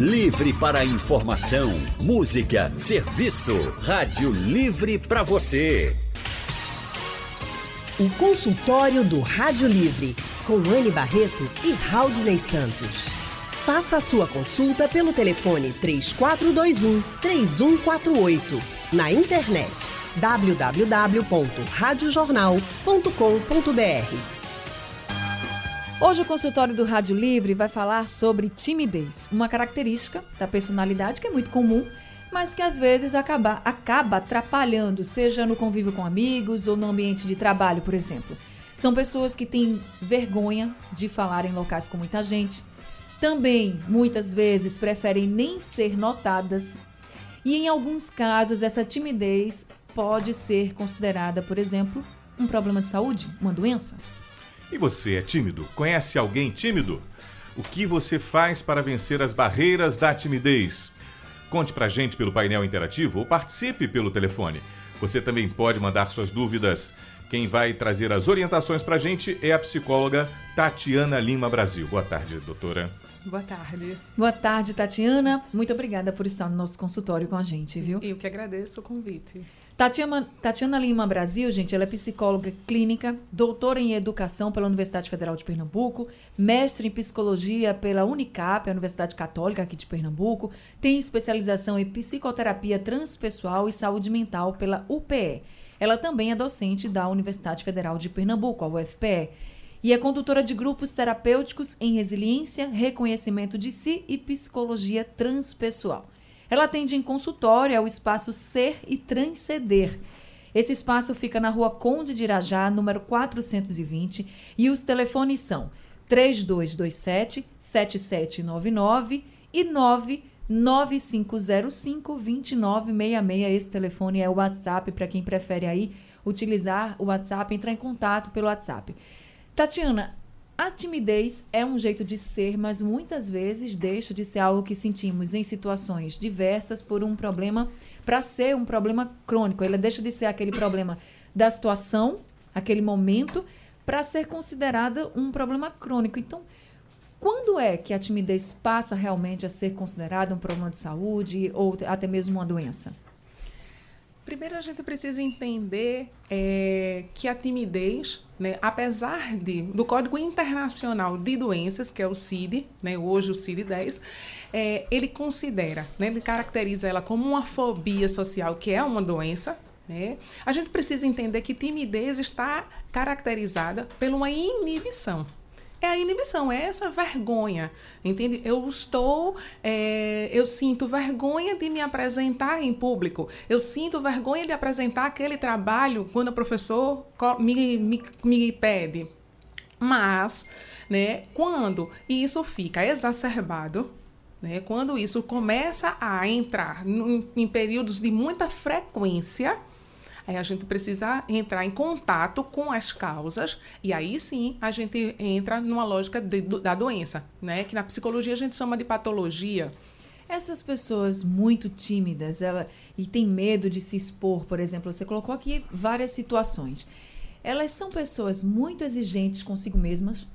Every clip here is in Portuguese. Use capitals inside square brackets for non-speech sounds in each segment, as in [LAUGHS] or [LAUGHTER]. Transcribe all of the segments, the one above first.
Livre para informação, música, serviço. Rádio Livre para você. O consultório do Rádio Livre, com Anne Barreto e Raudney Santos. Faça a sua consulta pelo telefone 3421 3148. Na internet www.radiojornal.com.br. Hoje o consultório do Rádio Livre vai falar sobre timidez, uma característica da personalidade que é muito comum, mas que às vezes acaba, acaba atrapalhando, seja no convívio com amigos ou no ambiente de trabalho, por exemplo. São pessoas que têm vergonha de falar em locais com muita gente. Também, muitas vezes, preferem nem ser notadas. E em alguns casos, essa timidez pode ser considerada, por exemplo, um problema de saúde, uma doença. E você é tímido? Conhece alguém tímido? O que você faz para vencer as barreiras da timidez? Conte pra gente pelo painel interativo ou participe pelo telefone. Você também pode mandar suas dúvidas. Quem vai trazer as orientações pra gente é a psicóloga Tatiana Lima Brasil. Boa tarde, doutora. Boa tarde. Boa tarde, Tatiana. Muito obrigada por estar no nosso consultório com a gente, viu? Eu que agradeço o convite. Tatiana, Tatiana Lima Brasil, gente, ela é psicóloga clínica, doutora em educação pela Universidade Federal de Pernambuco, mestre em psicologia pela Unicap, a Universidade Católica aqui de Pernambuco, tem especialização em psicoterapia transpessoal e saúde mental pela UPE. Ela também é docente da Universidade Federal de Pernambuco, a UFPE, e é condutora de grupos terapêuticos em resiliência, reconhecimento de si e psicologia transpessoal. Ela atende em consultório ao espaço Ser e Transceder. Esse espaço fica na rua Conde de Irajá, número 420, e os telefones são 3227 7799 e 99505 2966. Esse telefone é o WhatsApp para quem prefere aí utilizar o WhatsApp, entrar em contato pelo WhatsApp. Tatiana, a timidez é um jeito de ser, mas muitas vezes deixa de ser algo que sentimos em situações diversas por um problema, para ser um problema crônico. Ela deixa de ser aquele problema da situação, aquele momento, para ser considerada um problema crônico. Então, quando é que a timidez passa realmente a ser considerada um problema de saúde ou até mesmo uma doença? Primeiro a gente precisa entender é, que a timidez, né, apesar de, do Código Internacional de Doenças, que é o CID, né, hoje o CID-10, é, ele considera, né, ele caracteriza ela como uma fobia social, que é uma doença, né? A gente precisa entender que timidez está caracterizada por uma inibição é a inibição, é essa vergonha, entende? Eu estou, é, eu sinto vergonha de me apresentar em público, eu sinto vergonha de apresentar aquele trabalho quando o professor me, me, me pede. Mas, né, quando isso fica exacerbado, né, quando isso começa a entrar em, períodos de muita frequência, Aí a gente precisa entrar em contato com as causas e aí sim a gente entra numa lógica de, da doença, né? Que na psicologia a gente chama de patologia. Essas pessoas muito tímidas, ela e tem medo de se expor, por exemplo, você colocou aqui várias situações. Elas são pessoas muito exigentes consigo mesmas?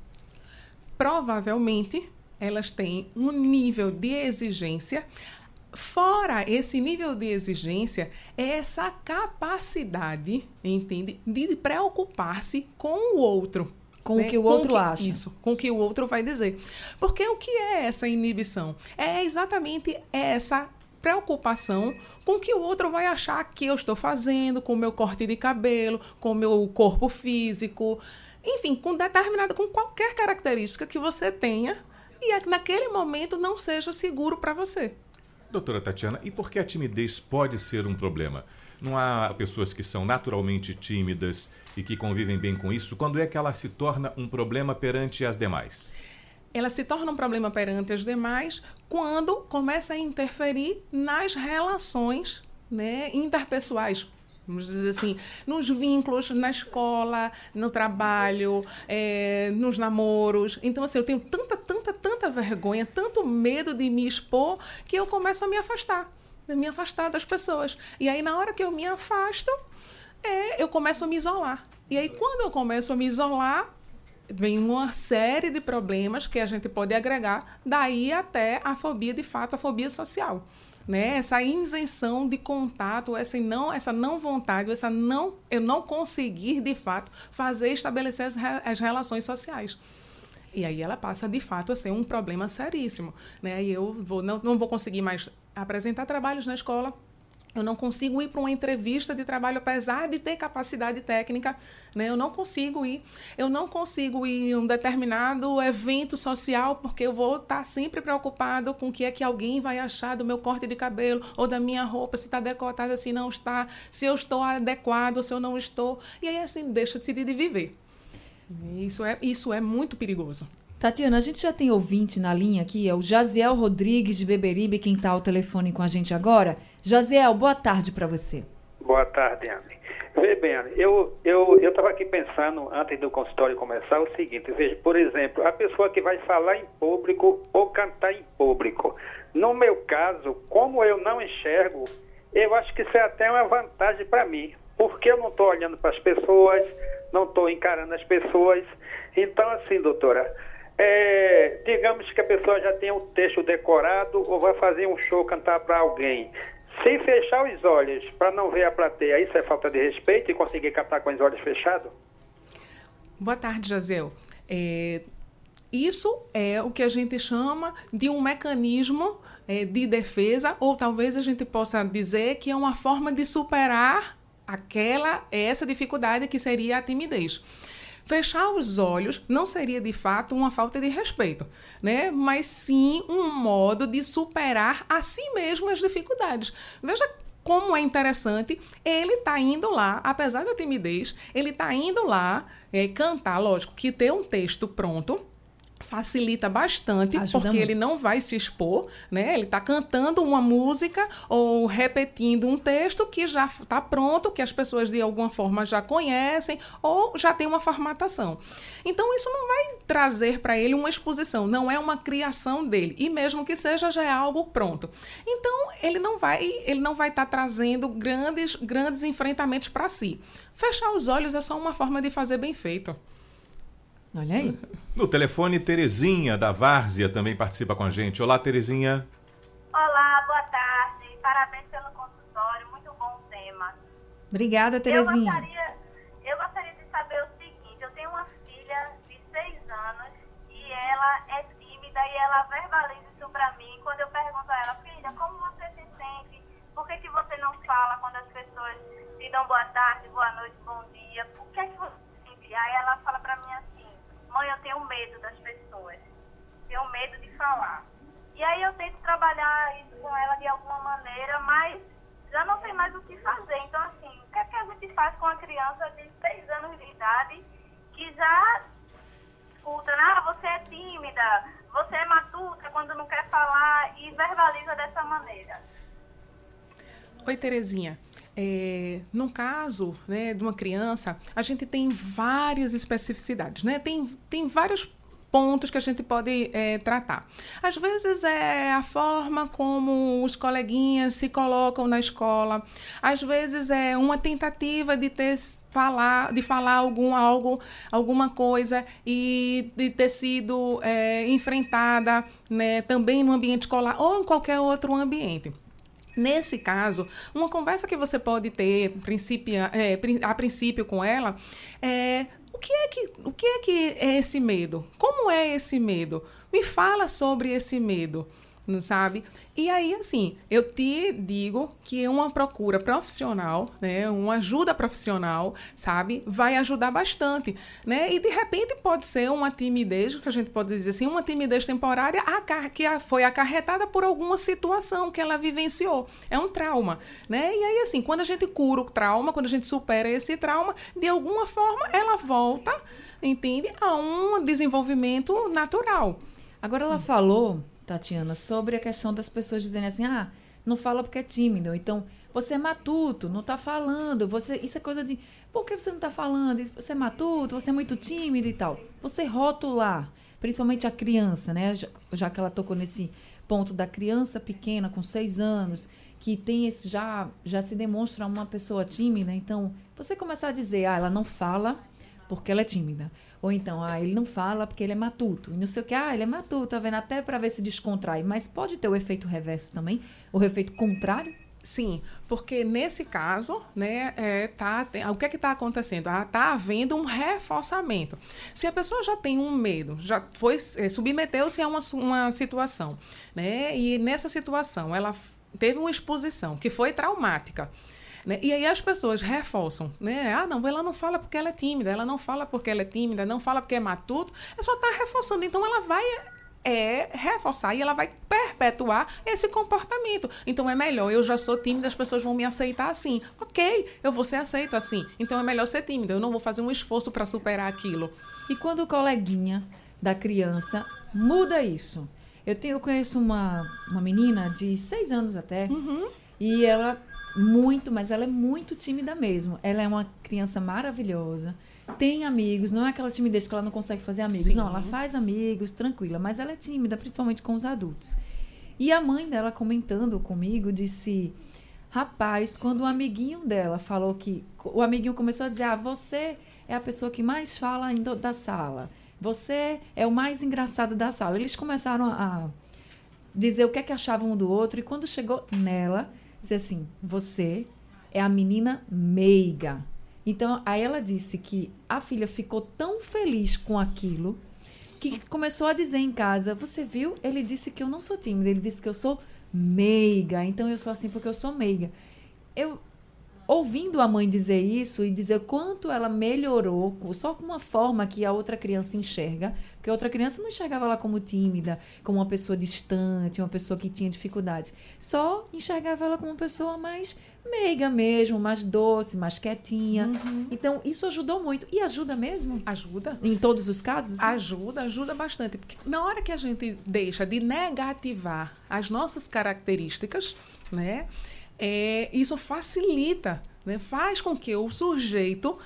Provavelmente elas têm um nível de exigência Fora esse nível de exigência, é essa capacidade, entende, de preocupar-se com o outro. Com né? o que o outro que, acha. Isso, com o que o outro vai dizer. Porque o que é essa inibição? É exatamente essa preocupação com o que o outro vai achar que eu estou fazendo, com o meu corte de cabelo, com o meu corpo físico, enfim, com determinada, com qualquer característica que você tenha e naquele momento não seja seguro para você. Doutora Tatiana, e por que a timidez pode ser um problema? Não há pessoas que são naturalmente tímidas e que convivem bem com isso? Quando é que ela se torna um problema perante as demais? Ela se torna um problema perante as demais quando começa a interferir nas relações né, interpessoais, vamos dizer assim, nos vínculos na escola, no trabalho, é, nos namoros. Então, assim, eu tenho tanta, tanta, tanta vergonha, tanto medo de me expor, que eu começo a me afastar, a me afastar das pessoas. E aí, na hora que eu me afasto, é, eu começo a me isolar. E aí, quando eu começo a me isolar, vem uma série de problemas que a gente pode agregar, daí até a fobia, de fato, a fobia social. Né? Essa isenção de contato, essa não, essa não vontade, essa não, eu não conseguir, de fato, fazer estabelecer as, as relações sociais. E aí ela passa, de fato, a ser um problema seríssimo. Né? E eu vou, não, não vou conseguir mais apresentar trabalhos na escola, eu não consigo ir para uma entrevista de trabalho, apesar de ter capacidade técnica, né? Eu não consigo ir. Eu não consigo ir em um determinado evento social, porque eu vou estar sempre preocupado com o que é que alguém vai achar do meu corte de cabelo ou da minha roupa, se está decotada, se não está, se eu estou adequado, se eu não estou. E aí, assim, deixa de de viver. Isso é, isso é muito perigoso. Tatiana, a gente já tem ouvinte na linha aqui, é o Jaziel Rodrigues de Beberibe, quem está ao telefone com a gente agora. Jaziel, boa tarde para você. Boa tarde, Anne. Vê bem, Anne, eu eu eu estava aqui pensando antes do consultório começar o seguinte, veja, por exemplo, a pessoa que vai falar em público ou cantar em público. No meu caso, como eu não enxergo, eu acho que isso é até uma vantagem para mim, porque eu não estou olhando para as pessoas, não estou encarando as pessoas. Então, assim, doutora, é, digamos que a pessoa já tem um texto decorado ou vai fazer um show cantar para alguém. Sem fechar os olhos para não ver a plateia, isso é falta de respeito e conseguir cantar com os olhos fechados? Boa tarde, Jaziel. É, isso é o que a gente chama de um mecanismo é, de defesa, ou talvez a gente possa dizer que é uma forma de superar aquela essa dificuldade que seria a timidez. Fechar os olhos não seria de fato uma falta de respeito, né? Mas sim um modo de superar a si mesmo as dificuldades. Veja como é interessante, ele está indo lá, apesar da timidez, ele está indo lá é, cantar, lógico, que ter um texto pronto, facilita bastante, Ajuda porque muito. ele não vai se expor, né? Ele está cantando uma música ou repetindo um texto que já está pronto, que as pessoas de alguma forma já conhecem ou já tem uma formatação. Então isso não vai trazer para ele uma exposição, não é uma criação dele e mesmo que seja já é algo pronto. Então ele não vai, ele não vai estar tá trazendo grandes grandes enfrentamentos para si. Fechar os olhos é só uma forma de fazer bem feito. Olha aí. [LAUGHS] No telefone, Terezinha, da Várzea, também participa com a gente. Olá, Terezinha. Olá, boa tarde. Parabéns pelo consultório. Muito bom tema. Obrigada, Terezinha. Eu gostaria, eu gostaria de saber o seguinte. Eu tenho uma filha de seis anos e ela é tímida e ela verbaliza isso pra mim. Quando eu pergunto a ela, filha, como você se sente? Por que, que você não fala quando as pessoas te dão boa tarde, boa noite, bom dia? Por que, é que você sente? Aí ela fala pra mim assim, mãe, eu tenho medo das pessoas, tenho medo de falar. E aí eu tento trabalhar isso com ela de alguma maneira, mas já não sei mais o que fazer. Então, assim, o que, é que a gente faz com uma criança de 6 anos de idade que já escuta, ah, você é tímida, você é matuta quando não quer falar e verbaliza dessa maneira? Oi, Terezinha. É, no caso né, de uma criança, a gente tem várias especificidades, né? Tem, tem vários pontos que a gente pode é, tratar. Às vezes é a forma como os coleguinhas se colocam na escola. Às vezes é uma tentativa de ter falar, de falar algum algo, alguma coisa e de ter sido é, enfrentada, né, também no ambiente escolar ou em qualquer outro ambiente. Nesse caso, uma conversa que você pode ter é, a princípio com ela é o que é que o que é que é esse medo? Como é esse medo? Me fala sobre esse medo não sabe? E aí, assim, eu te digo que uma procura profissional, né, uma ajuda profissional, sabe, vai ajudar bastante, né? E de repente pode ser uma timidez, que a gente pode dizer assim, uma timidez temporária que foi acarretada por alguma situação que ela vivenciou. É um trauma, né? E aí, assim, quando a gente cura o trauma, quando a gente supera esse trauma, de alguma forma ela volta, entende, a um desenvolvimento natural. Agora ela falou Tatiana, sobre a questão das pessoas dizendo assim, ah, não fala porque é tímido. Então, você é matuto, não está falando. Você, isso é coisa de, por que você não está falando? Você é matuto, você é muito tímido e tal. Você rotular, principalmente a criança, né? Já, já que ela tocou nesse ponto da criança pequena, com seis anos, que tem esse já já se demonstra uma pessoa tímida. Então, você começar a dizer, ah, ela não fala porque ela é tímida. Ou então, ah, ele não fala porque ele é matuto. E não sei o que, ah, ele é matuto, tá vendo? Até para ver se descontrai. Mas pode ter o efeito reverso também, o efeito contrário? Sim, porque nesse caso, né, é, tá, tem, o que é que está acontecendo? Está havendo um reforçamento. Se a pessoa já tem um medo, já foi é, submeteu-se a uma, uma situação, né, e nessa situação ela teve uma exposição que foi traumática, né? E aí as pessoas reforçam, né? Ah, não, ela não fala porque ela é tímida, ela não fala porque ela é tímida, não fala porque é matuto, é só estar tá reforçando. Então ela vai é reforçar e ela vai perpetuar esse comportamento. Então é melhor, eu já sou tímida, as pessoas vão me aceitar assim. Ok, eu vou ser aceito assim. Então é melhor ser tímida, eu não vou fazer um esforço para superar aquilo. E quando o coleguinha da criança muda isso? Eu, tenho, eu conheço uma, uma menina de seis anos até, uhum. e ela muito, mas ela é muito tímida mesmo. Ela é uma criança maravilhosa tem amigos, não é aquela timidez que ela não consegue fazer amigos. Sim. Não, ela faz amigos, tranquila, mas ela é tímida, principalmente com os adultos. E a mãe dela comentando comigo disse: Rapaz, quando o amiguinho dela falou que. O amiguinho começou a dizer: Ah, você é a pessoa que mais fala da sala. Você é o mais engraçado da sala. Eles começaram a dizer o que é que achavam um do outro. E quando chegou nela, disse assim: Você é a menina meiga. Então, aí ela disse que a filha ficou tão feliz com aquilo que começou a dizer em casa: Você viu? Ele disse que eu não sou tímida, ele disse que eu sou meiga. Então, eu sou assim porque eu sou meiga. Eu, ouvindo a mãe dizer isso e dizer quanto ela melhorou, só com uma forma que a outra criança enxerga, porque a outra criança não enxergava ela como tímida, como uma pessoa distante, uma pessoa que tinha dificuldades. Só enxergava ela como uma pessoa mais meiga mesmo, mais doce, mais quietinha. Uhum. Então, isso ajudou muito. E ajuda mesmo? Ajuda. Em todos os casos? Ajuda, ajuda bastante. Porque na hora que a gente deixa de negativar as nossas características, né? É, isso facilita né, faz com que o sujeito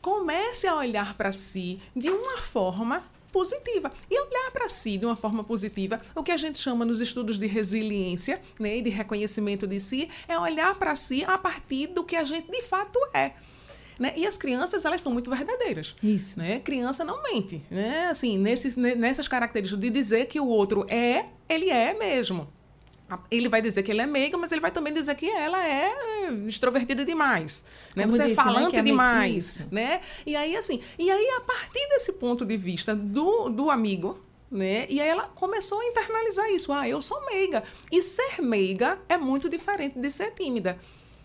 comece a olhar para si de uma forma positiva. E olhar para si de uma forma positiva, o que a gente chama nos estudos de resiliência né, de reconhecimento de si, é olhar para si a partir do que a gente de fato é. Né? E as crianças, elas são muito verdadeiras. Isso. Né? Criança não mente. Né? Assim, nesses, nessas características de dizer que o outro é, ele é mesmo. Ele vai dizer que ele é meiga, mas ele vai também dizer que ela é extrovertida demais, né? Você é disse, é falante né? é demais, né? E aí assim, e aí a partir desse ponto de vista do, do amigo, né? E aí ela começou a internalizar isso. Ah, eu sou meiga. E ser meiga é muito diferente de ser tímida.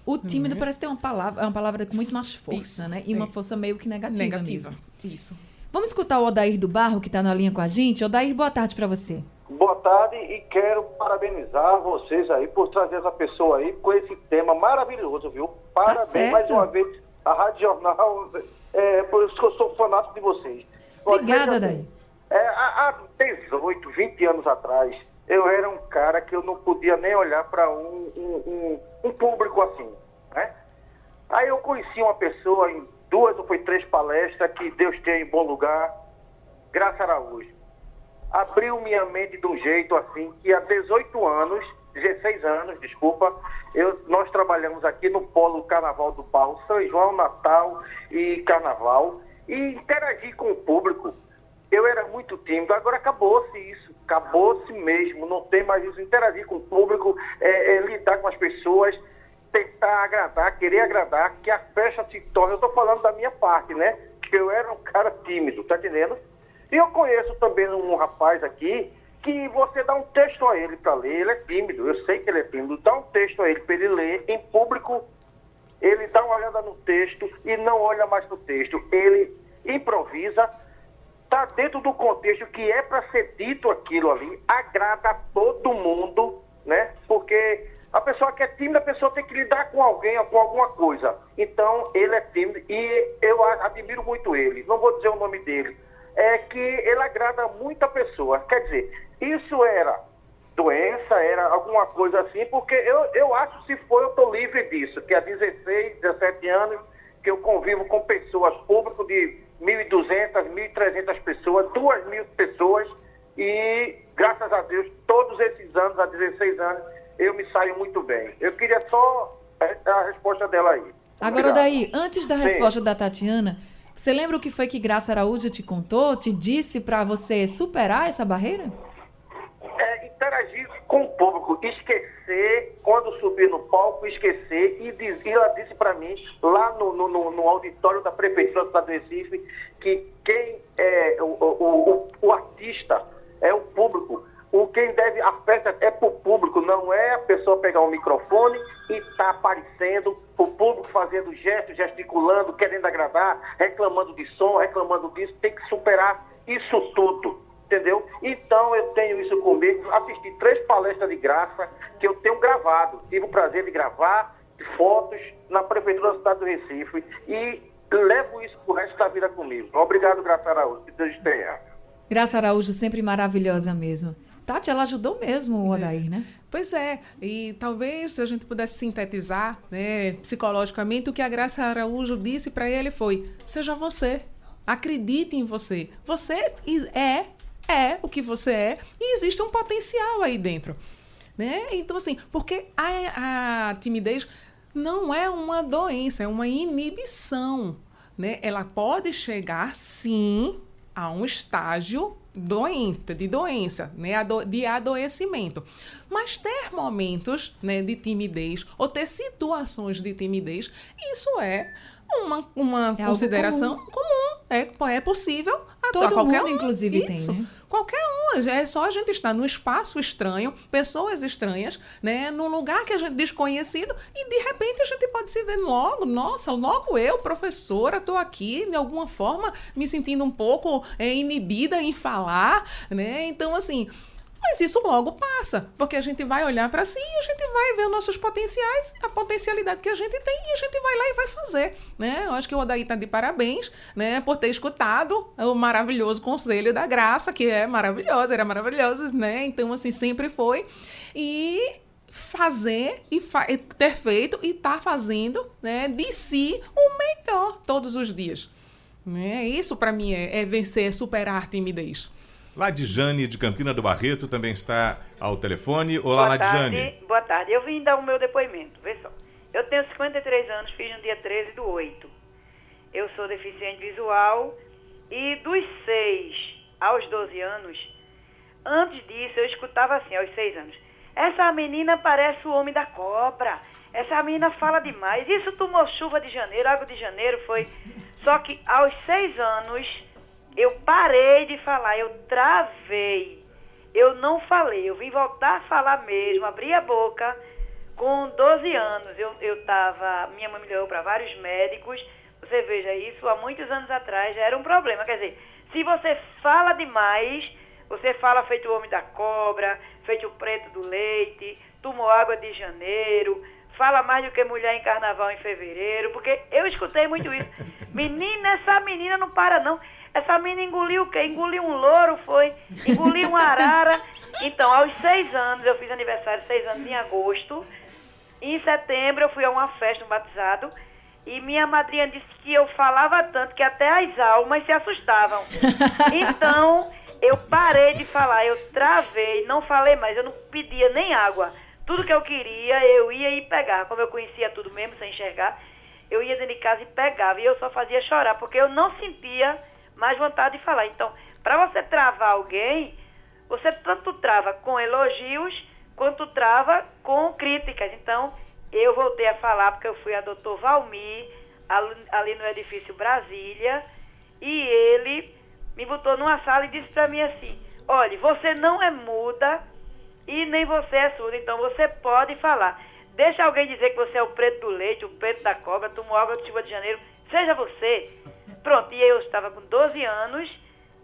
O tímido uhum. parece ter uma palavra, uma palavra com muito mais força, isso, né? E uma é. força meio que negativa, negativa. mesmo. Isso. Vamos escutar o Odair do Barro, que está na linha com a gente. Odair, boa tarde para você. Boa tarde e quero parabenizar vocês aí por trazer essa pessoa aí com esse tema maravilhoso, viu? Parabéns tá mais uma vez a Rádio Jornal, é, por isso que eu sou fanático de vocês. Obrigada, Daí. É, há, há 18, 20 anos atrás, eu era um cara que eu não podia nem olhar para um, um, um, um, público assim, né? Aí eu conheci uma pessoa em duas ou foi três palestras que Deus tem em bom lugar, Graça Araújo abriu minha mente de um jeito assim que há 18 anos, 16 anos, desculpa, eu, nós trabalhamos aqui no Polo Carnaval do Barro, São João, Natal e Carnaval, e interagir com o público. Eu era muito tímido, agora acabou-se isso, acabou-se mesmo, não tem mais isso. Interagir com o público, é, é, lidar com as pessoas, tentar agradar, querer agradar, que a festa se torne. Eu estou falando da minha parte, né? Que eu era um cara tímido, tá entendendo? E eu conheço também um rapaz aqui que você dá um texto a ele para ler, ele é tímido, eu sei que ele é tímido, dá um texto a ele para ele ler em público, ele dá uma olhada no texto e não olha mais para o texto, ele improvisa, está dentro do contexto que é para ser dito aquilo ali, agrada a todo mundo, né? Porque a pessoa que é tímida, a pessoa tem que lidar com alguém ou com alguma coisa. Então, ele é tímido e eu admiro muito ele. Não vou dizer o nome dele, é que ele agrada muita pessoa. Quer dizer, isso era doença, era alguma coisa assim, porque eu, eu acho se for, eu estou livre disso, que há 16, 17 anos que eu convivo com pessoas, público de 1.200, 1.300 pessoas, 2.000 pessoas, e graças a Deus, todos esses anos, há 16 anos, eu me saio muito bem. Eu queria só a resposta dela aí. Agora, Obrigado. daí, antes da resposta Sim. da Tatiana, Você lembra o que foi que Graça Araújo te contou, te disse para você superar essa barreira? É, interagir com o público, esquecer, quando subir no palco, esquecer. E, diz, e ela disse para mim, lá no, no, no, auditório da Prefeitura do Estado do Recife, que quem é o, o, o, o artista é o público. O quem deve, a festa é para o público, não é a pessoa pegar um microfone e tá aparecendo, o público fazendo gestos, gesticulando, querendo agradar, reclamando de som, reclamando disso, tem que superar isso tudo, entendeu? Então eu tenho isso comigo, assisti três palestras de graça que eu tenho gravado, tive o prazer de gravar fotos na Prefeitura da cidade do Recife e levo isso pro resto da vida comigo. Obrigado, Graça Araújo, que Deus tenha. Graça Araújo, sempre maravilhosa mesmo. Tati, ela ajudou mesmo o Odair, né? Pois é, e talvez a gente pudesse sintetizar né, psicologicamente o que a Graça Araújo disse para ele foi: seja você, acredite em você. Você é, é o que você é e existe um potencial aí dentro. Né? Então, assim, porque a, a timidez não é uma doença, é uma inibição. Né? Ela pode chegar, sim, a um estágio doente, de doença, né, de adoecimento. Mas ter momentos né, de timidez ou ter situações de timidez, isso é uma, uma é consideração comum. comum. É, é possível Todo qualquer mundo, um. inclusive, isso. tem, né? Qualquer um. É só a gente estar num espaço estranho, pessoas estranhas, né? Num lugar que a gente desconhecido e de repente a gente pode se ver logo, nossa, logo eu, professora, estou aqui de alguma forma me sentindo um pouco é, inibida em falar, né? Então, assim, mas isso logo passa, porque a gente vai olhar para si e a gente vai ver nossos potenciais, a potencialidade que a gente tem e a gente vai lá e vai fazer, né? Eu acho que o Odaí está de parabéns, né, por ter escutado o maravilhoso conselho da Graça, que é maravilhoso, era maravilhoso, né? Então, assim, sempre foi. E fazer e fa ter feito e estar tá fazendo, né, de si o melhor todos os dias. Né? Isso para mim é, é vencer, é superar a timidez. Lá de Campina do Barreto, também está ao telefone. Olá, Boa tarde. Boa tarde. Eu vim dar o meu depoimento. Vê só. Eu tenho 53 anos, fiz no dia 13 do 8. Eu sou deficiente visual e dos 6 aos 12 anos, antes disso eu escutava assim, aos 6 anos. Essa menina parece o homem da cobra. Essa menina fala demais. Isso tomou chuva de janeiro, água de janeiro foi. Só que aos 6 anos eu parei de falar, eu travei. Eu não falei, eu vim voltar a falar mesmo, abri a boca. Com 12 anos, eu, eu tava, minha mãe me levou para vários médicos. Você veja isso, há muitos anos atrás já era um problema. Quer dizer, se você fala demais, você fala feito o homem da cobra, feito o preto do leite, tomou água de janeiro, fala mais do que mulher em carnaval em fevereiro, porque eu escutei muito isso. [LAUGHS] Menina, essa menina não para não. Essa menina engoliu o quê? Engoliu um louro, foi? Engoliu uma arara. Então, aos seis anos, eu fiz aniversário, seis anos em agosto. Em setembro, eu fui a uma festa, um batizado. E minha madrinha disse que eu falava tanto que até as almas se assustavam. [LAUGHS] Então, eu parei de falar, eu travei, não falei mais, eu não pedia nem água. Tudo que eu queria, eu ia e pegava. Como eu conhecia tudo mesmo, sem enxergar, eu ia dentro de casa e pegava. E eu só fazia chorar, porque eu não sentia mais vontade de falar. Então, para você travar alguém, você tanto trava com elogios quanto trava com críticas. Então, eu voltei a falar porque eu fui a doutor Valmir, ali no edifício Brasília, e ele me botou numa sala e disse para mim assim: olha, você não é muda e nem você é surda, então você pode falar. Deixa alguém dizer que você é o preto do leite, o preto da cobra, tomou água do Chuva de Janeiro. Seja você. Pronto, e eu estava com 12 anos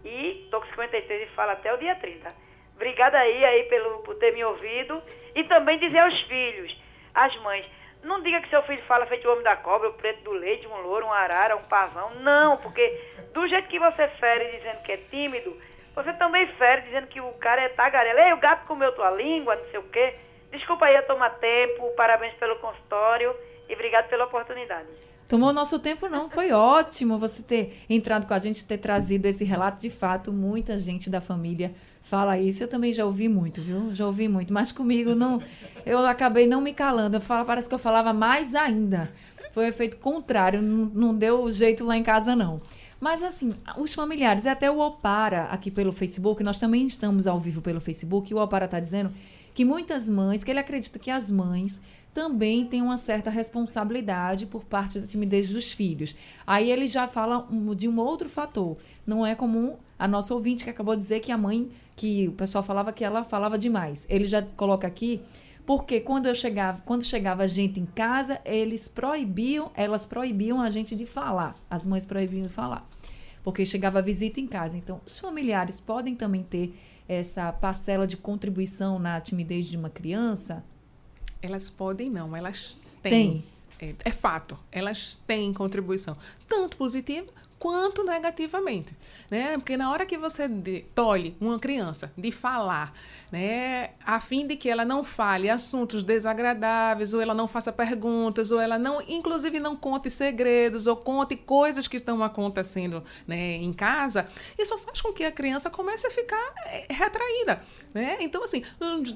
e estou com 56 e falo até o dia 30. Obrigada aí, aí pelo, por ter me ouvido. E também dizer aos filhos, às mães, não diga que seu filho fala feito o homem da cobra, o preto do leite, um louro, um arara, um pavão. Não, porque do jeito que você fere dizendo que é tímido, você também fere dizendo que o cara é tagarela. Ei, o gato comeu tua língua, não sei o quê. Desculpa aí a tomar tempo, parabéns pelo consultório e obrigado pela oportunidade. Tomou nosso tempo, não. Foi ótimo você ter entrado com a gente, ter trazido esse relato. De fato, muita gente da família fala isso. Eu também já ouvi muito, viu? Já ouvi muito. Mas comigo, não, eu acabei não me calando. Eu falo, parece que eu falava mais ainda. Foi o efeito contrário. Não, não deu jeito lá em casa, não. Mas assim, os familiares, até o Opara aqui pelo Facebook, nós também estamos ao vivo pelo Facebook, e o Opara está dizendo que muitas mães, que ele acredita que as mães também têm uma certa responsabilidade por parte da timidez dos filhos. Aí ele já fala de um outro fator. Não é comum a nossa ouvinte que acabou de dizer que a mãe, que o pessoal falava que ela falava demais. Ele já coloca aqui porque quando eu chegava, quando chegava gente em casa, eles proibiam, elas proibiam a gente de falar. As mães proibiam de falar. Porque chegava visita em casa. Então, os familiares podem também ter essa parcela de contribuição na timidez de uma criança? Elas podem não, elas têm. Tem. É, é fato, elas têm contribuição, tanto positiva quanto negativamente, né? Porque na hora que você de, tolhe uma criança de falar, né, a fim de que ela não fale assuntos desagradáveis, ou ela não faça perguntas, ou ela não, inclusive não conte segredos, ou conte coisas que estão acontecendo, né, em casa, isso faz com que a criança comece a ficar eh, retraída, né? Então assim,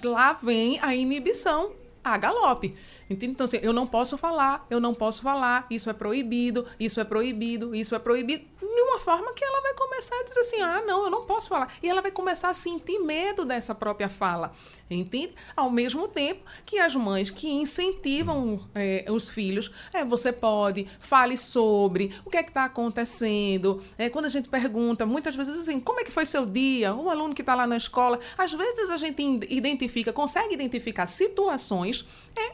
lá vem a inibição a galope. Entende? Então, assim, eu não posso falar, eu não posso falar, isso é proibido, isso é proibido, isso é proibido. De uma forma que ela vai começar a dizer assim: ah, não, eu não posso falar. E ela vai começar a sentir medo dessa própria fala. Entende? Ao mesmo tempo que as mães que incentivam é, os filhos, é, você pode, fale sobre o que é que está acontecendo. É, quando a gente pergunta, muitas vezes assim, como é que foi seu dia? O aluno que está lá na escola, às vezes a gente identifica, consegue identificar situações é,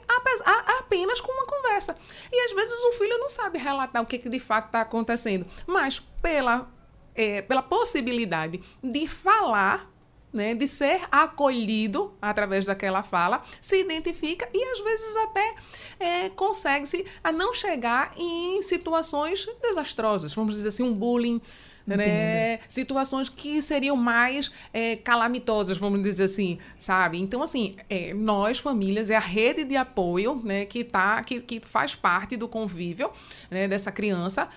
apenas com uma conversa. E às vezes o filho não sabe relatar o que, que de fato está acontecendo, mas pela, é, pela possibilidade de falar né, de ser acolhido através daquela fala, se identifica e às vezes até é, consegue-se a não chegar em situações desastrosas, vamos dizer assim, um bullying. Né? Situações que seriam mais é, calamitosas, vamos dizer assim, sabe? Então, assim, é, nós, famílias, é a rede de apoio né, que, tá, que, que faz parte do convívio né, dessa criança.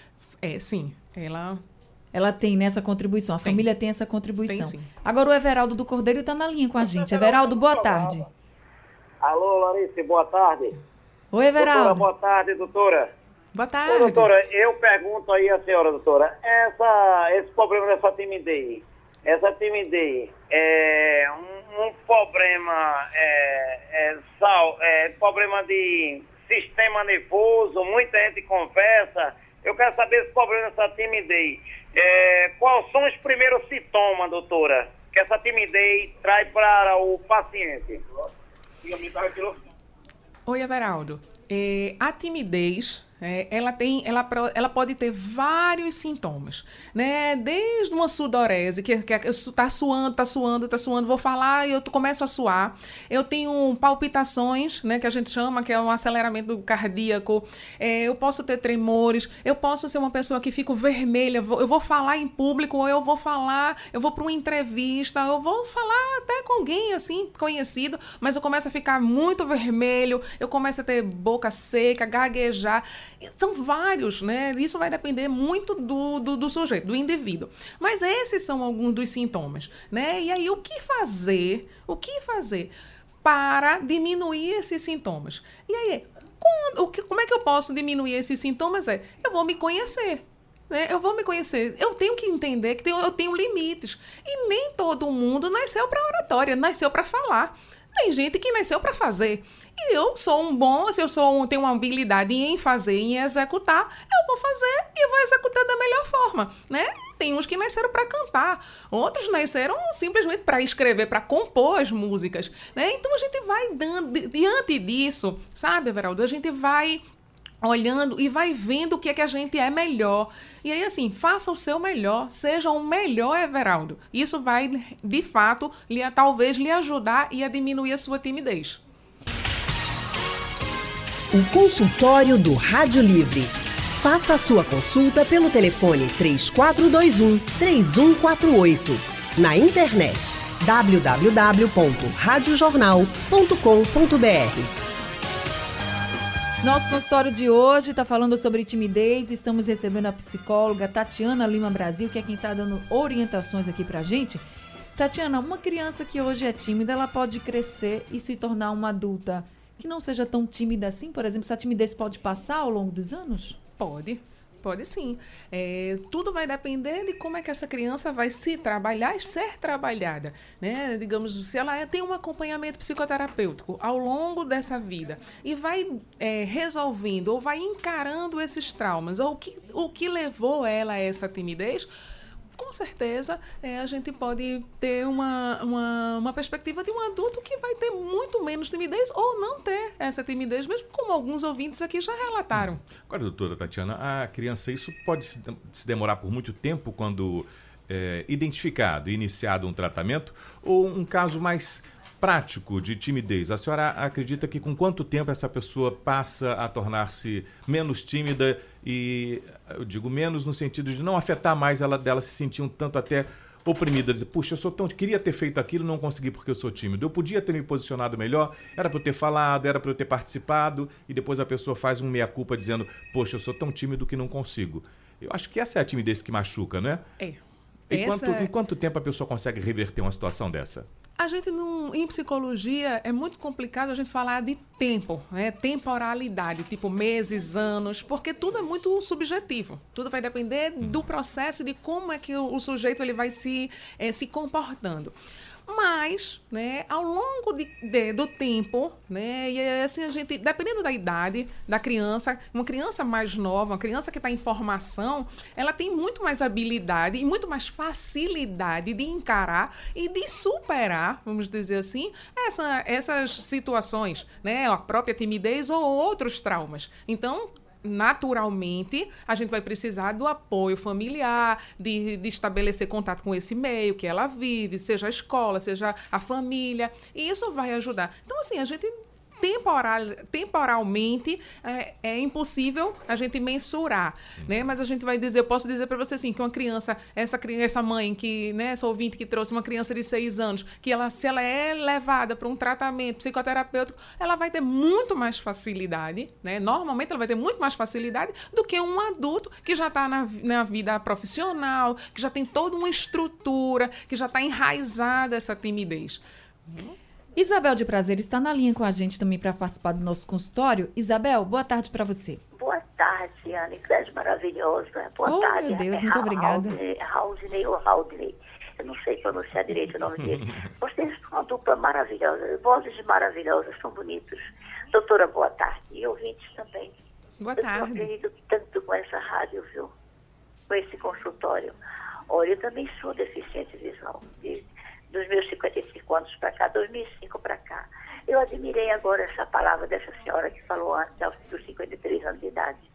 É, sim, ela Ela tem nessa contribuição, a Tem. família tem essa contribuição. Tem sim. Agora o Everaldo do Cordeiro está na linha com a gente. Everaldo, boa tarde. Alô, Larissa, boa tarde. Oi, Doutora, Everaldo. boa tarde, doutora. Boa Ô, tarde. doutora, eu pergunto aí à senhora, doutora, essa, esse problema dessa timidez, essa timidez é um, um problema, é, é, sal, é problema de sistema nervoso, muita gente conversa. Eu quero saber esse problema dessa timidez. É, quais são os primeiros sintomas, doutora, que essa timidez traz para o paciente? Oi, Everaldo. É, a timidez, é, ela tem, ela, ela pode ter vários sintomas, né? Desde uma sudorese, que, que su- tá suando, tá suando, tá suando, vou falar e eu começo a suar. Eu tenho palpitações, né? Que a gente chama, que é um aceleramento cardíaco. É, eu posso ter tremores. Eu posso ser uma pessoa que fico vermelha. Eu vou falar em público, ou eu vou falar, eu vou para uma entrevista, eu vou falar até com alguém assim conhecido, mas eu começo a ficar muito vermelho, eu começo a ter boca seca, gaguejar. São vários, né? Isso vai depender muito do, do, do sujeito, do indivíduo. Mas esses são alguns dos sintomas, né? E aí, o que fazer? O que fazer para diminuir esses sintomas? E aí, quando- o que- como é que eu posso diminuir esses sintomas? É, eu vou me conhecer. né? Eu vou me conhecer. Eu tenho que entender que eu tenho limites. E nem todo mundo nasceu para oratória, nasceu para falar. Tem gente que nasceu para fazer. E eu sou um bom, se eu sou um, tenho uma habilidade em fazer, em executar, eu vou fazer e vou executar da melhor forma, né? Tem uns que nasceram para cantar, outros nasceram simplesmente para escrever, para compor as músicas, né? Então a gente vai dando di- diante disso, sabe, Everaldo? A gente vai olhando e vai vendo o que é que a gente é melhor. E aí, assim, faça o seu melhor, seja o melhor Everaldo. Isso vai, de fato, lhe, talvez lhe ajudar e a diminuir a sua timidez. O consultório do Rádio Livre. Faça a sua consulta pelo telefone 3421 3148. Na internet www.radiojornal.com.br. Nosso consultório de hoje está falando sobre timidez. Estamos recebendo a psicóloga Tatiana Lima Brasil, que é quem está dando orientações aqui pra gente. Tatiana, uma criança que hoje é tímida, ela pode crescer e se tornar uma adulta que não seja tão tímida assim? Por exemplo, essa timidez pode passar ao longo dos anos? Pode. Pode sim. É, tudo vai depender de como é que essa criança vai se trabalhar e ser trabalhada. Né? Digamos, se ela é, tem um acompanhamento psicoterapêutico ao longo dessa vida e vai é, resolvendo ou vai encarando esses traumas, ou o que, o que levou ela a essa timidez, com certeza é, a gente pode ter uma, uma, uma, perspectiva de um adulto que vai ter muito menos timidez ou não ter essa timidez, mesmo como alguns ouvintes aqui já relataram. Agora, doutora Tatiana, a criança, isso pode se, demorar por muito tempo quando é, identificado, iniciado um tratamento, ou um caso mais prático de timidez. A senhora acredita que com quanto tempo essa pessoa passa a tornar-se menos tímida e eu digo menos no sentido de não afetar mais ela dela se sentir um tanto até oprimida, dizer, puxa, eu sou tão, queria ter feito aquilo, não consegui porque eu sou tímido. Eu podia ter me posicionado melhor, era para eu ter falado, era para eu ter participado, e depois a pessoa faz um meia culpa dizendo, poxa, eu sou tão tímido que não consigo. Eu acho que essa é a timidez que machuca, né? É. Em, quanto, em quanto tempo a pessoa consegue reverter uma situação dessa? A gente não, em psicologia é muito complicado a gente falar de tempo, né? temporalidade, tipo meses, anos, porque tudo é muito subjetivo. Tudo vai depender do processo de como é que o, o sujeito ele vai se, é, se comportando. Mas, né, ao longo de, de, do tempo, né, e assim a gente, dependendo da idade da criança, uma criança mais nova, uma criança que está em formação, ela tem muito mais habilidade e muito mais facilidade de encarar e de superar, vamos dizer assim, essa, essas situações, né, a própria timidez ou outros traumas. Então, naturalmente, a gente vai precisar do apoio familiar, de, de, estabelecer contato com esse meio que ela vive, seja a escola, seja a família, e isso vai ajudar. Então, assim, a gente temporal, temporalmente é, é, impossível a gente mensurar, né? Mas a gente vai dizer, eu posso dizer para você assim, que uma criança, essa essa mãe que, né, essa ouvinte que trouxe uma criança de seis anos, que ela, se ela é levada para um tratamento psicoterapêutico, ela vai ter muito mais facilidade, né? Normalmente ela vai ter muito mais facilidade do que um adulto que já está na, na vida profissional, que já tem toda uma estrutura, que já está enraizada essa timidez. Uhum. Isabel de Prazer está na linha com a gente também para participar do nosso consultório. Isabel, boa tarde para você. Boa tarde, Ana, que é maravilhosa. Boa oh, tarde. meu Deus, é muito obrigada. Raudney ou Raudney, eu não sei pronunciar direito o nome dele. [LAUGHS] Vocês são uma dupla maravilhosa, vozes maravilhosas, são bonitos. Doutora, boa tarde. E ouvintes também. Boa tarde. Eu tenho aprendido tanto com essa rádio, viu? Com esse consultório. Olha, eu também sou deficiente visual dos meus 55 anos para cá, 2005 para cá. Eu admirei agora essa palavra dessa senhora que falou antes, aos 53 anos de idade.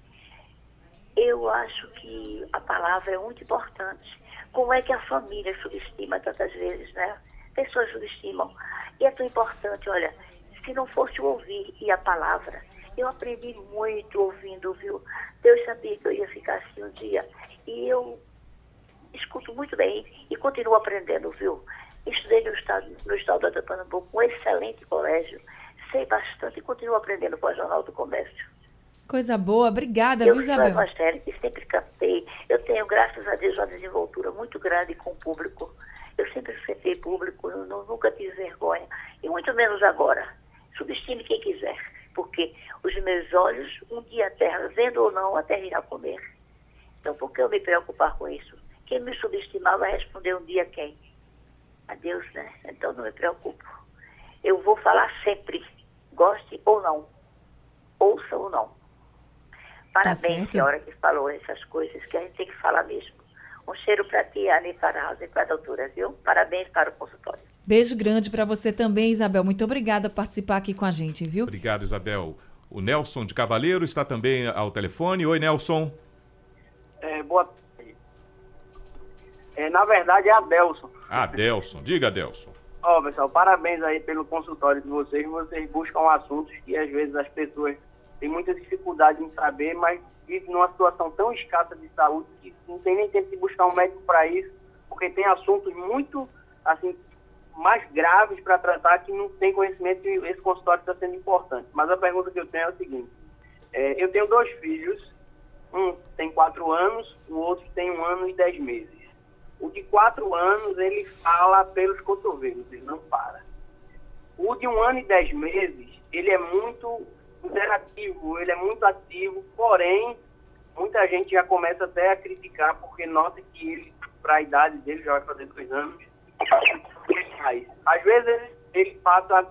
Eu acho que a palavra é muito importante. Como é que a família subestima tantas vezes, né? Pessoas subestimam. E é tão importante, olha, se não fosse o ouvir e a palavra, eu aprendi muito ouvindo, viu? Deus sabia que eu ia ficar assim um dia. E eu escuto muito bem e continuo aprendendo, viu? Estudei no estado, no estado de Pernambuco, um excelente colégio. Sei bastante e continuo aprendendo com a Jornal do Comércio. Coisa boa, obrigada, eu viu, Isabel? Eu sou evangélica e sempre cantei. Eu tenho, graças a Deus, uma desenvoltura muito grande com o público. Eu sempre respeitei público, não, nunca tive vergonha. E muito menos agora. Subestime quem quiser, porque os meus olhos, um dia a terra, vendo ou não, a terra irá comer. Então, por que eu me preocupar com isso? Quem me subestimar vai responder um dia quem? A Deus, né? Então não me preocupo. Eu vou falar sempre, goste ou não, ouça ou não. Parabéns, tá senhora, que falou essas coisas, que a gente tem que falar mesmo. Um cheiro para ti, Ana, e para a Rosa e para a doutora, viu? Parabéns para o consultório. Beijo grande para você também, Isabel. Muito obrigada por participar aqui com a gente, viu? Obrigado, Isabel. O Nelson de Cavaleiro está também ao telefone. Oi, Nelson. É, boa tarde. É, na verdade, é Adelson. Adelson. Diga, Adelson. Ó, oh, pessoal, parabéns aí pelo consultório de vocês. Vocês buscam assuntos que às vezes as pessoas têm muita dificuldade em saber, mas vivem numa situação tão escassa de saúde que não tem nem tempo de buscar um médico para isso, porque tem assuntos muito, assim, mais graves para tratar que não tem conhecimento e esse consultório está sendo importante. Mas a pergunta que eu tenho é o seguinte: é, eu tenho dois filhos, um tem quatro anos, o outro tem um ano e dez meses. O de quatro anos, ele fala pelos cotovelos, ele não para. O de um ano e dez meses, ele é muito interativo, ele é muito ativo, porém, muita gente já começa até a criticar, porque nota que ele, para a idade dele, já vai fazer dois anos, às vezes ele, ele passa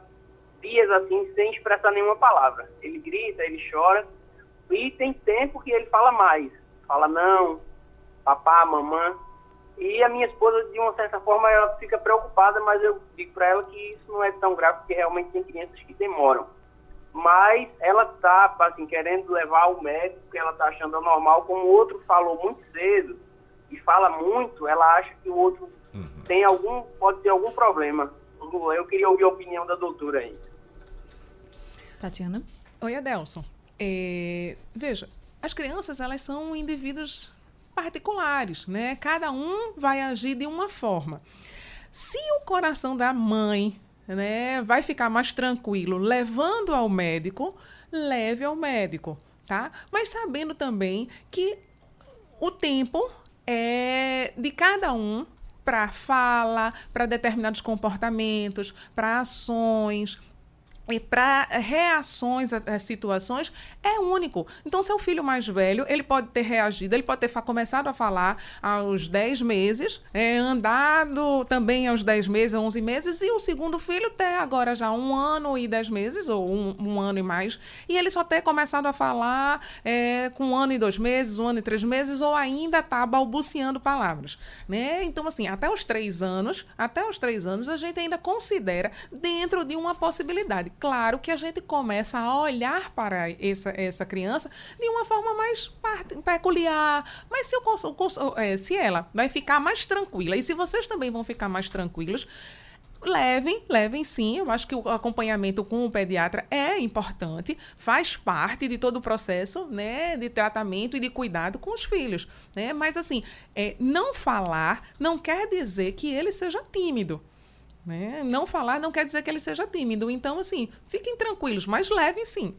dias assim sem expressar nenhuma palavra. Ele grita, ele chora, e tem tempo que ele fala mais. Fala não, papá, mamãe. E a minha esposa, de uma certa forma, ela fica preocupada, mas eu digo para ela que isso não é tão grave, porque realmente tem crianças que demoram. Mas ela está, assim, querendo levar ao médico, porque ela está achando anormal, como o outro falou muito cedo e fala muito, ela acha que o outro uhum. tem algum, pode ter algum problema. Eu queria ouvir a opinião da doutora aí. Tatiana? Oi, Adelson. É, veja, as crianças, elas são indivíduos particulares, né? Cada um vai agir de uma forma. Se o coração da mãe, né, vai ficar mais tranquilo levando ao médico, leve ao médico, tá? Mas sabendo também que o tempo é de cada um para fala, para determinados comportamentos, para ações, e para reações a, a, situações é único. Então, seu filho mais velho, ele pode ter reagido, ele pode ter começado a falar aos 10 meses, é, andado também aos 10 meses, 11 meses, e o segundo filho ter agora já um ano e 10 meses, ou um, um ano e mais, e ele só ter começado a falar é, com um ano e dois meses, um ano e três meses, ou ainda está balbuciando palavras. Né? Então, assim, até os três anos, até os três anos, a gente ainda considera dentro de uma possibilidade claro que a gente começa a olhar para essa, essa criança de uma forma mais peculiar. Mas se, eu, é, se ela vai ficar mais tranquila, e se vocês também vão ficar mais tranquilos, levem, levem sim. Eu acho que o acompanhamento com o pediatra é importante, faz parte de todo o processo né, de tratamento e de cuidado com os filhos. Né? Mas, assim, é, não falar não quer dizer que ele seja tímido. Né? Não falar não quer dizer que ele seja tímido. Então, assim, fiquem tranquilos, mas levem sim.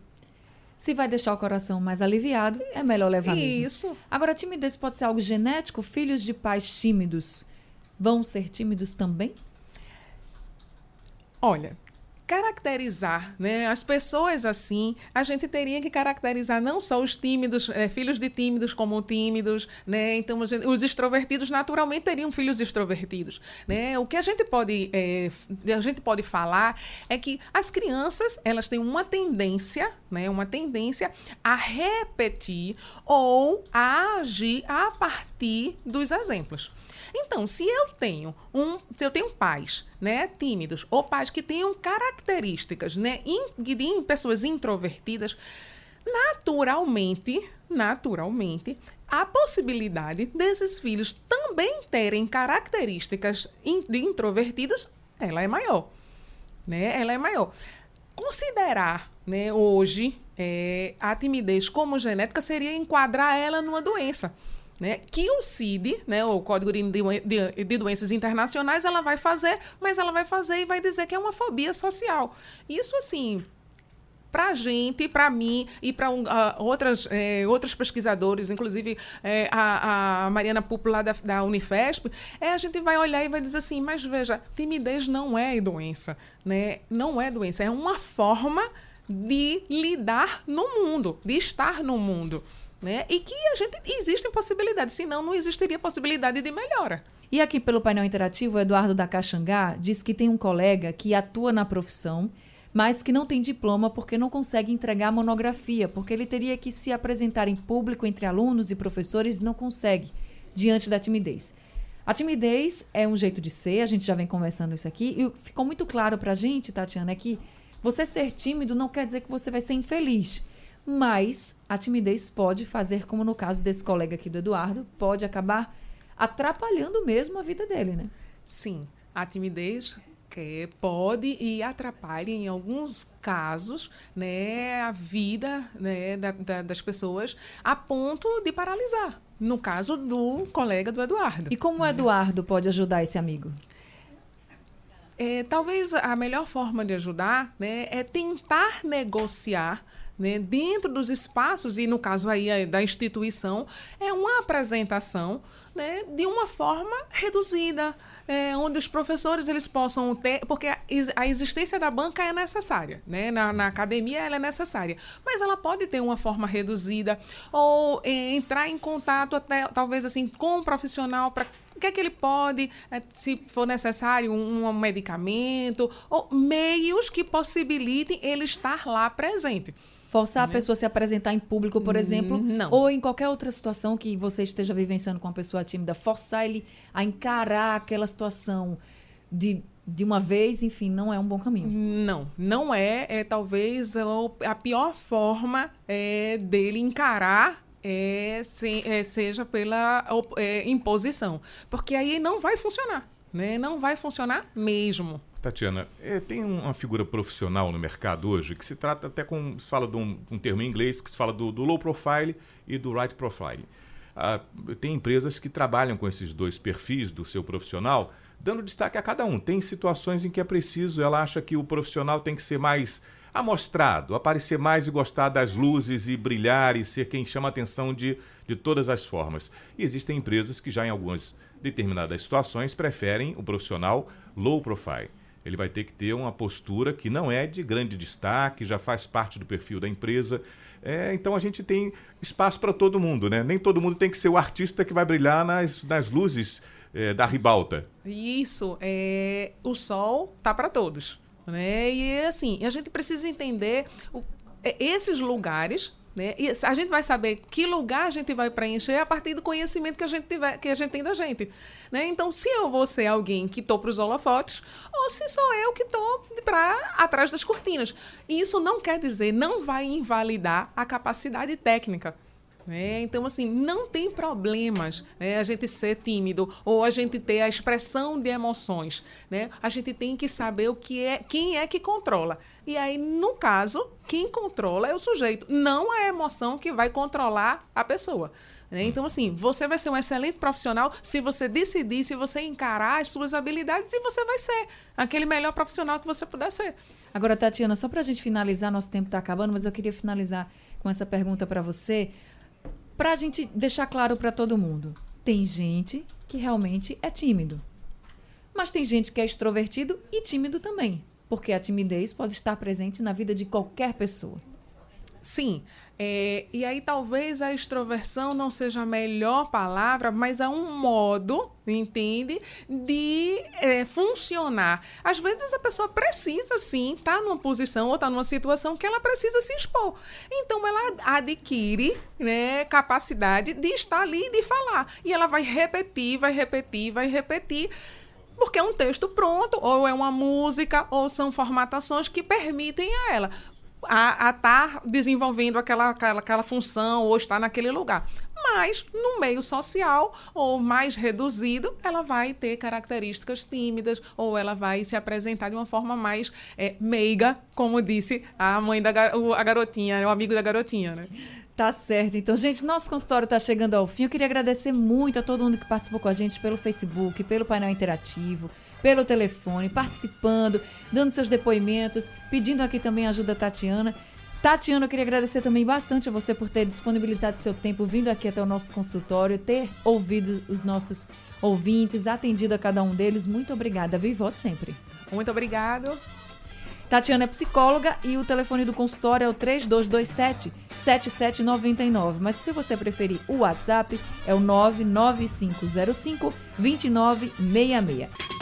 Se vai deixar o coração mais aliviado, isso, é melhor levar mesmo. Isso. Agora, timidez pode ser algo genético? Filhos de pais tímidos vão ser tímidos também? Olha, caracterizar né, as pessoas assim, a gente teria que caracterizar não só os tímidos, é, filhos de tímidos como tímidos, né? Então, gente, os extrovertidos naturalmente teriam filhos extrovertidos. Né? O que a gente, pode, é, a gente pode falar é que as crianças elas têm uma tendência, né, uma tendência a repetir ou a agir a partir dos exemplos. Então, se eu tenho um, se eu tenho pais, né, tímidos ou pais que tenham características, né, in, de pessoas introvertidas, naturalmente, naturalmente, a possibilidade desses filhos também terem características de introvertidos, ela é maior, né? Ela é maior. Considerar, né, hoje, é, a timidez como genética seria enquadrar ela numa doença né, que o CID, né, o Código de, de, de, Doenças Internacionais, ela vai fazer, mas ela vai fazer e vai dizer que é uma fobia social. Isso, assim, para a gente, para mim e para uh, outras, eh, outros pesquisadores, inclusive eh, a, a, Mariana Pupo lá da, da, Unifesp, é, a gente vai olhar e vai dizer assim, mas veja, timidez não é doença, né? Não é doença, é uma forma de lidar no mundo, de estar no mundo. Né? E que a gente existem possibilidades, senão não existiria possibilidade de melhora. E aqui pelo painel interativo, o Eduardo da Caxangá diz que tem um colega que atua na profissão, mas que não tem diploma porque não consegue entregar monografia, porque ele teria que se apresentar em público entre alunos e professores e não consegue, diante da timidez. A timidez é um jeito de ser, a gente já vem conversando isso aqui, e ficou muito claro pra gente, Tatiana, é que você ser tímido não quer dizer que você vai ser infeliz mas a timidez pode fazer, como no caso desse colega aqui do Eduardo, pode acabar atrapalhando mesmo a vida dele, né? Sim, a timidez que pode e atrapalha em alguns casos né, a vida né, da, da, das pessoas a ponto de paralisar. No caso do colega do Eduardo. E como o Eduardo pode ajudar esse amigo? É, talvez a melhor forma de ajudar né, é tentar negociar né, dentro dos espaços, e no caso aí da instituição, é uma apresentação né, de uma forma reduzida, é, onde os professores eles possam ter, porque a, a existência da banca é necessária, né? Na, na, academia ela é necessária, mas ela pode ter uma forma reduzida ou é, entrar em contato até talvez assim com um profissional para o que é que ele pode, se for necessário, um, um medicamento ou meios que possibilitem ele estar lá presente. Forçar a né? pessoa a se apresentar em público, por exemplo, não. ou em qualquer outra situação que você esteja vivenciando com uma pessoa tímida, forçar ele a encarar aquela situação de, de uma vez, enfim, não é um bom caminho. Não, não é. É talvez a pior forma é, dele encarar é, se, é, seja pela é, imposição. Porque aí não vai funcionar. Né? Não vai funcionar mesmo. Tatiana, é, tem uma figura profissional no mercado hoje que se trata até com. se fala de um, um termo em inglês que se fala do, do low profile e do right profile. Ah, tem empresas que trabalham com esses dois perfis do seu profissional, dando destaque a cada um. Tem situações em que é preciso, ela acha que o profissional tem que ser mais amostrado, aparecer mais e gostar das luzes e brilhar e ser quem chama atenção de, de todas as formas. E existem empresas que já em algumas determinadas situações preferem o profissional low profile ele vai ter que ter uma postura que não é de grande destaque, já faz parte do perfil da empresa. É, então a gente tem espaço para todo mundo, né? Nem todo mundo tem que ser o artista que vai brilhar nas, nas luzes é, da ribalta. Isso, é, o sol tá para todos, né? E assim, a gente precisa entender o, é, esses lugares né? E a gente vai saber que lugar a gente vai preencher a partir do conhecimento que a gente, tiver, que a gente tem da gente. Né? Então, se eu vou ser alguém que estou para os holofotes, ou se sou eu que estou atrás das cortinas. Isso não quer dizer, não vai invalidar a capacidade técnica. É, então, assim, não tem problemas né, a gente ser tímido ou a gente ter a expressão de emoções. Né? A gente tem que saber o que é, quem é que controla. E aí, no caso, quem controla é o sujeito, não a emoção que vai controlar a pessoa. Né? Então, assim, você vai ser um excelente profissional se você decidir, se você encarar as suas habilidades e você vai ser aquele melhor profissional que você puder ser. Agora, Tatiana, só para a gente finalizar, nosso tempo está acabando, mas eu queria finalizar com essa pergunta para você para a gente deixar claro para todo mundo. Tem gente que realmente é tímido. Mas tem gente que é extrovertido e tímido também. Porque a timidez pode estar presente na vida de qualquer pessoa. Sim. É, e aí talvez a extroversão não seja a melhor palavra, mas é um modo, entende, de é, funcionar. Às vezes a pessoa precisa sim estar tá numa posição ou estar tá numa situação que ela precisa se expor. Então ela adquire né, capacidade de estar ali e de falar. E ela vai repetir, vai repetir, vai repetir porque é um texto pronto, ou é uma música, ou são formatações que permitem a ela a estar tá desenvolvendo aquela, aquela, aquela função ou estar naquele lugar. Mas no meio social ou mais reduzido, ela vai ter características tímidas ou ela vai se apresentar de uma forma mais é, meiga, como disse a mãe da a garotinha, o amigo da garotinha, né? Tá certo. Então, gente, nosso consultório está chegando ao fim. Eu queria agradecer muito a todo mundo que participou com a gente pelo Facebook, pelo painel interativo, pelo telefone, participando, dando seus depoimentos, pedindo aqui também ajuda a Tatiana. Tatiana, eu queria agradecer também bastante a você por ter disponibilizado seu tempo, vindo aqui até o nosso consultório, ter ouvido os nossos ouvintes, atendido a cada um deles. Muito obrigada, viu? E volte sempre. Muito obrigado. Tatiana é psicóloga e o telefone do consultório é o 3227 7799. Mas se você preferir o WhatsApp, é o 99505 2966.